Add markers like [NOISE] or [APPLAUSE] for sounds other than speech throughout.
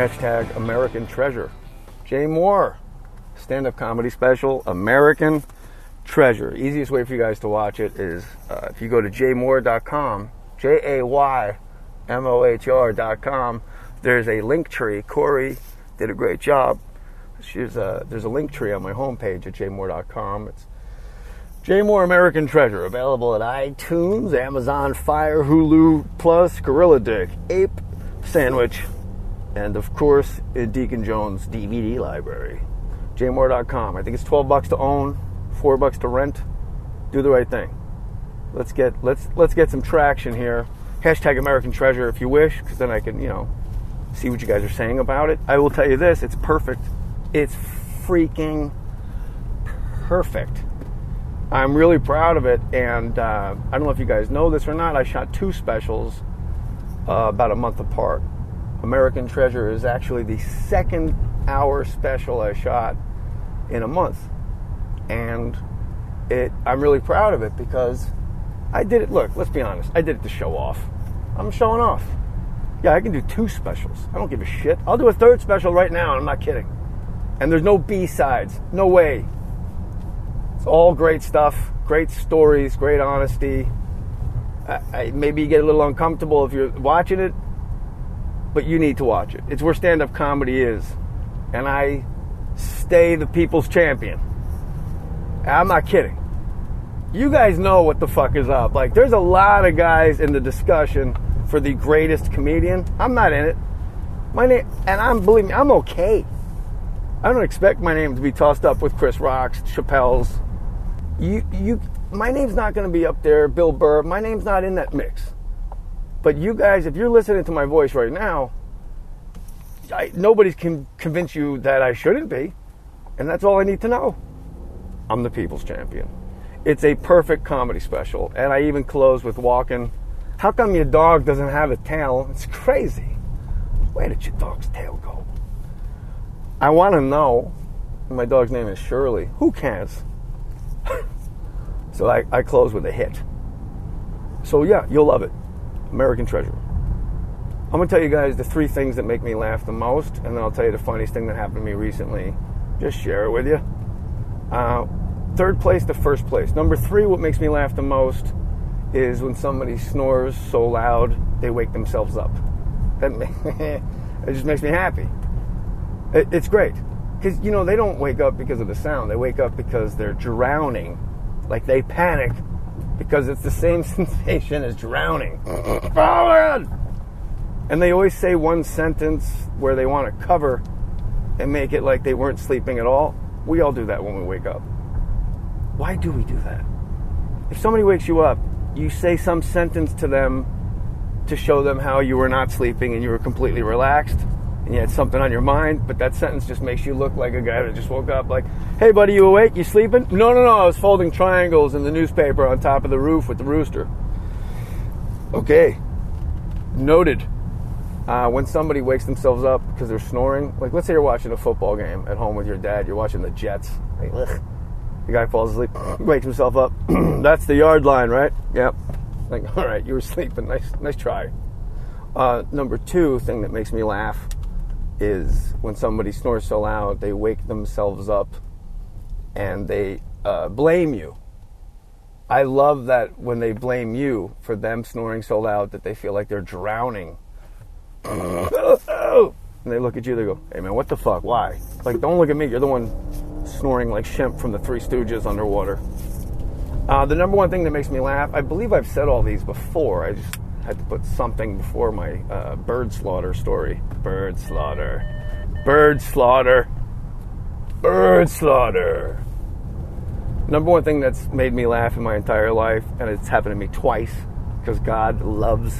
Hashtag American Treasure. Jay Mohr, stand up comedy special, American Treasure. Easiest way for you guys to watch it is uh, if you go to jaymohr.com, J A Y M O H R.com, there's a link tree. Corey did a great job. She's, uh, there's a link tree on my homepage at jaymohr.com. It's Jay Mohr American Treasure, available at iTunes, Amazon Fire, Hulu Plus, Gorilla Dick, Ape Sandwich, and of course, Deacon Jones DVD library. jaymohr.com. I think it's 12 bucks to own, 4 bucks to rent. Do the right thing. Let's get let's let's get some traction here. Hashtag American Treasure if you wish, because then I can, you know, see what you guys are saying about it. I will tell you this, it's perfect. It's freaking perfect. I'm really proud of it, and uh, I don't know if you guys know this or not. I shot two specials uh, about a month apart. American Treasure is actually the second hour special I shot in a month, and it. I'm really proud of it because I did it. Look, let's be honest. I did it to show off. I'm showing off. Yeah, I can do two specials. I don't give a shit. I'll do a third special right now. I'm not kidding. And there's no B sides. No way. It's all great stuff, great stories, great honesty. I, I, maybe you get a little uncomfortable if you're watching it, but you need to watch it. It's where stand up comedy is. And I stay the people's champion. I'm not kidding. You guys know what the fuck is up. Like, there's a lot of guys in the discussion for the greatest comedian. I'm not in it. My name, and I'm, believe me, I'm okay. I don't expect my name to be tossed up with Chris Rock's, Chappelle's, you you my name's not going to be up there bill burr my name's not in that mix but you guys if you're listening to my voice right now I, nobody can convince you that i shouldn't be. And that's all i need to know. I'm the people's champion. It's a perfect comedy special. And i even close with walking. How come your dog doesn't have a tail? It's crazy. Where did your dog's tail go? I want to know. My dog's name is shirley. Who cares? [LAUGHS] So I, I close with a hit. So yeah, you'll love it. American Treasure. I'm gonna tell you guys the three things that make me laugh the most, and then I'll tell you the funniest thing that happened to me recently. Just share it with you. Uh, third place to first place. Number three, what makes me laugh the most is when somebody snores so loud they wake themselves up. That [LAUGHS] it just makes me happy. It, it's great because you know they don't wake up because of the sound; they wake up because they're drowning like they panic because it's the same [LAUGHS] sensation as drowning. and they always say one sentence where they want to cover and make it like they weren't sleeping at all. We all do that when we wake up. Why do we do that? If somebody wakes you up, you say some sentence to them to show them how you were not sleeping and you were completely relaxed and you had something on your mind, but that sentence just makes you look like a guy that just woke up like, hey buddy, you awake? You sleeping? No, no, no, I was folding triangles in the newspaper on top of the roof with the rooster. Okay, noted. Uh, when somebody wakes themselves up because they're snoring, like let's say you're watching a football game at home with your dad, you're watching the Jets. Like, the guy falls asleep, [CLEARS THROAT] wakes himself up. [CLEARS THROAT] That's the yard line, right? Yep. Like, [LAUGHS] all right, you were sleeping. Nice, nice try. Uh, number two thing that makes me laugh is when somebody snores so loud, they wake themselves up and they uh, blame you. I love that when they blame you for them snoring so loud that they feel like they're drowning. [LAUGHS] and they look at you, they go, hey man, what the fuck? Why? Like, don't look at me. You're the one snoring like Shemp from the Three Stooges underwater. Uh, the number one thing that makes me laugh, I believe I've said all these before. I just had to put something before my uh, bird slaughter story. Bird slaughter. Bird slaughter. Bird slaughter. Number one thing that's made me laugh in my entire life, and it's happened to me twice, because God loves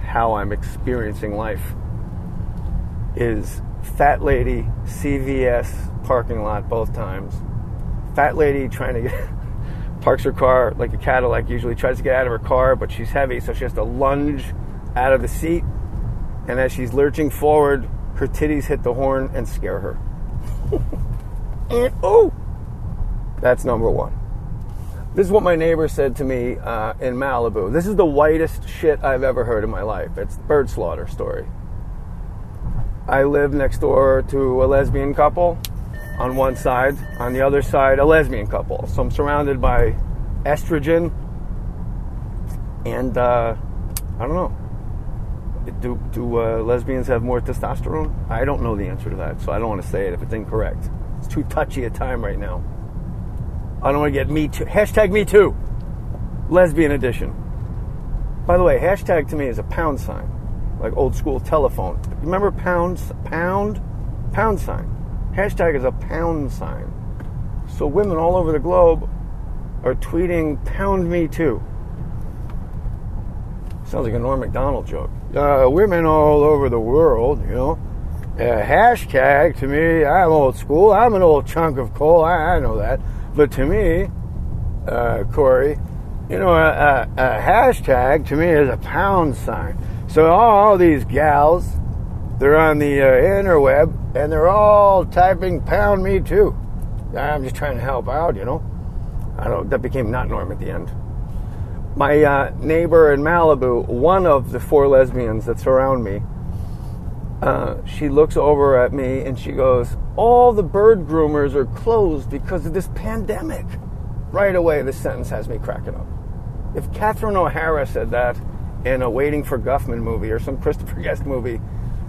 how I'm experiencing life, is fat lady CVS parking lot both times. Fat lady trying to get parks her car like a Cadillac usually tries to get out of her car, but she's heavy, so she has to lunge out of the seat. And as she's lurching forward, her titties hit the horn and scare her. [LAUGHS] and oh, that's number one. This is what my neighbor said to me uh, in Malibu. This is the whitest shit I've ever heard in my life. It's the bird slaughter story. I live next door to a lesbian couple on one side, on the other side, a lesbian couple. So I'm surrounded by estrogen and uh, I don't know. Do, do uh, lesbians have more testosterone? I don't know the answer to that, so I don't want to say it if it's incorrect. It's too touchy a time right now. I don't want to get me too. Hashtag me too. Lesbian edition. By the way, hashtag to me is a pound sign, like old school telephone. Remember pounds? Pound? Pound sign. Hashtag is a pound sign. So women all over the globe are tweeting pound me too. Sounds like a Norm MacDonald joke. Uh, women all over the world, you know. Uh, hashtag to me, I'm old school. I'm an old chunk of coal. I, I know that. But to me, uh, Corey, you know, a, a, a, hashtag to me is a pound sign. So all these gals, they're on the uh, interweb and they're all typing pound me too. I'm just trying to help out, you know. I don't. That became not norm at the end my uh, neighbor in Malibu, one of the four lesbians that surround me, uh, she looks over at me and she goes, All the bird groomers are closed because of this pandemic. Right away, this sentence has me cracking up. If Catherine O'Hara said that in a Waiting for Guffman movie or some Christopher Guest movie,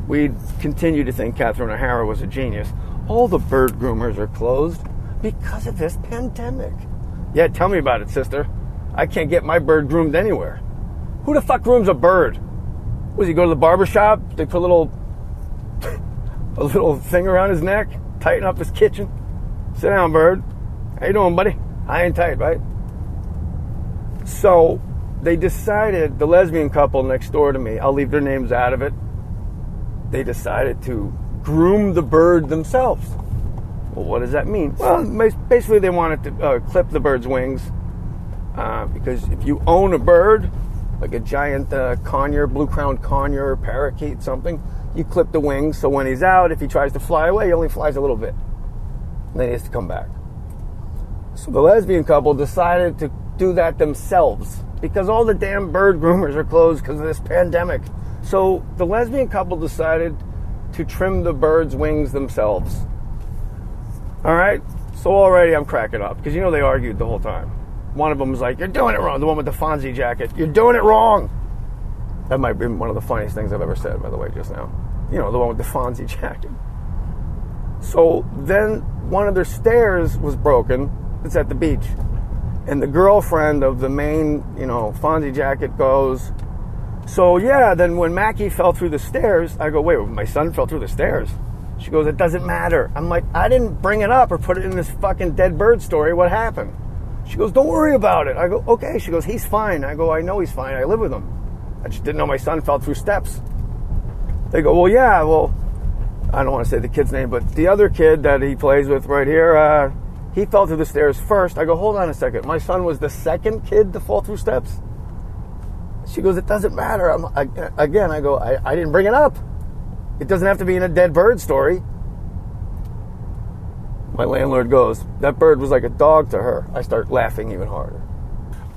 we'd continue to think Catherine O'Hara was a genius. All the bird groomers are closed because of this pandemic. Yeah, tell me about it, sister. I can't get my bird groomed anywhere. Who the fuck grooms a bird? Was he go to the barber shop? They put a little [LAUGHS] a little thing around his neck, tighten up his kitchen. Sit down, bird. How you doing, buddy? High and tight, right? So they decided, the lesbian couple next door to me, I'll leave their names out of it. They decided to groom the bird themselves. Well, what does that mean? Well, basically, they wanted to uh, clip the bird's wings uh, because if you own a bird, like a giant uh, conure, blue crowned conure, parakeet, something, you clip the wings so when he's out, if he tries to fly away, he only flies a little bit. And then he has to come back. So the lesbian couple decided to do that themselves because all the damn bird [LAUGHS] groomers are closed because of this pandemic. So the lesbian couple decided to trim the bird's wings themselves. All right? So already I'm cracking up because you know they argued the whole time. One of them was like, "You're doing it wrong." The one with the Fonzie jacket, "You're doing it wrong." That might be one of the funniest things I've ever said, by the way, just now. You know, the one with the Fonzie [LAUGHS] jacket. So then one of their stairs was broken. It's at the beach. And the girlfriend of the main, you know, Fonzie jacket goes, So yeah, then when Mackie fell through the stairs, I go, Wait, my son fell through the stairs. She goes, It doesn't matter. I'm like, I didn't bring it up or put it in this fucking dead bird story. What happened? She goes, Don't worry about it. I go, Okay. She goes, He's fine. I go, I know he's fine. I live with him. I just didn't know my son fell through steps. They go, Well, yeah, well, I don't want to say the kid's name, but the other kid that he plays with right here, uh, he fell through the stairs first. I go, Hold on a second. My son was the second kid to fall through steps. She goes, It doesn't matter. I'm, I, again, I go, I, I didn't bring it up. It doesn't have to be in a dead bird story. My landlord goes, That bird was like a dog to her. I start laughing even harder.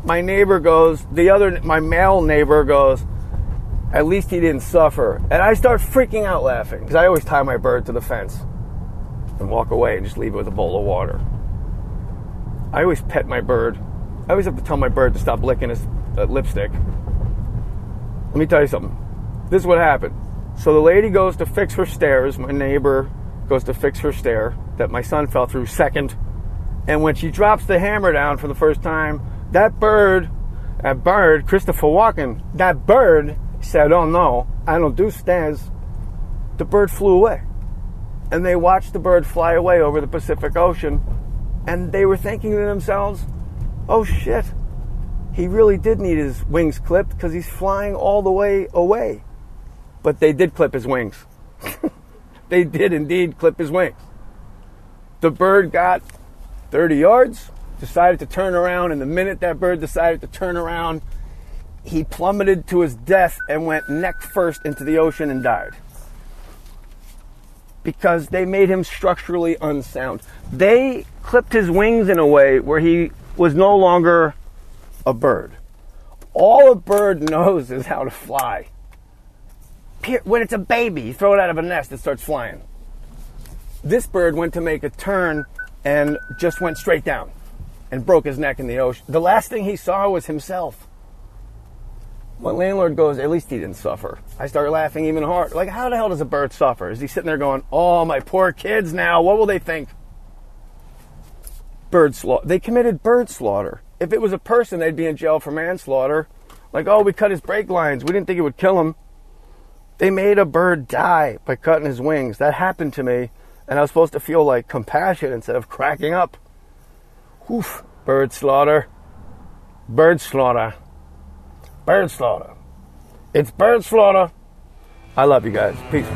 My neighbor goes, The other, my male neighbor goes, At least he didn't suffer. And I start freaking out laughing because I always tie my bird to the fence and walk away and just leave it with a bowl of water. I always pet my bird. I always have to tell my bird to stop licking his uh, lipstick. Let me tell you something. This is what happened. So the lady goes to fix her stairs. My neighbor goes to fix her stair that my son fell through second. And when she drops the hammer down for the first time, that bird, that bird, Christopher Walken, that bird said, Oh no, I don't do stairs. The bird flew away. And they watched the bird fly away over the Pacific Ocean. And they were thinking to themselves, Oh shit, he really did need his wings clipped because he's flying all the way away. But they did clip his wings. [LAUGHS] they did indeed clip his wings. The bird got 30 yards, decided to turn around, and the minute that bird decided to turn around, he plummeted to his death and went neck first into the ocean and died. Because they made him structurally unsound. They clipped his wings in a way where he was no longer a bird. All a bird knows is how to fly when it's a baby, you throw it out of a nest, it starts flying. This bird went to make a turn and just went straight down and broke his neck in the ocean. The last thing he saw was himself. My landlord goes, at least he didn't suffer. I start laughing even harder. Like, how the hell does a bird suffer? Is he sitting there going, oh, my poor kids now, what will they think? Bird slaughter. They committed bird slaughter. If it was a person, they'd be in jail for manslaughter. Like, oh, we cut his brake lines. We didn't think it would kill him. They made a bird die by cutting his wings. That happened to me, and I was supposed to feel like compassion instead of cracking up. Oof, bird slaughter. Bird slaughter. Bird slaughter. It's bird slaughter. I love you guys. Peace.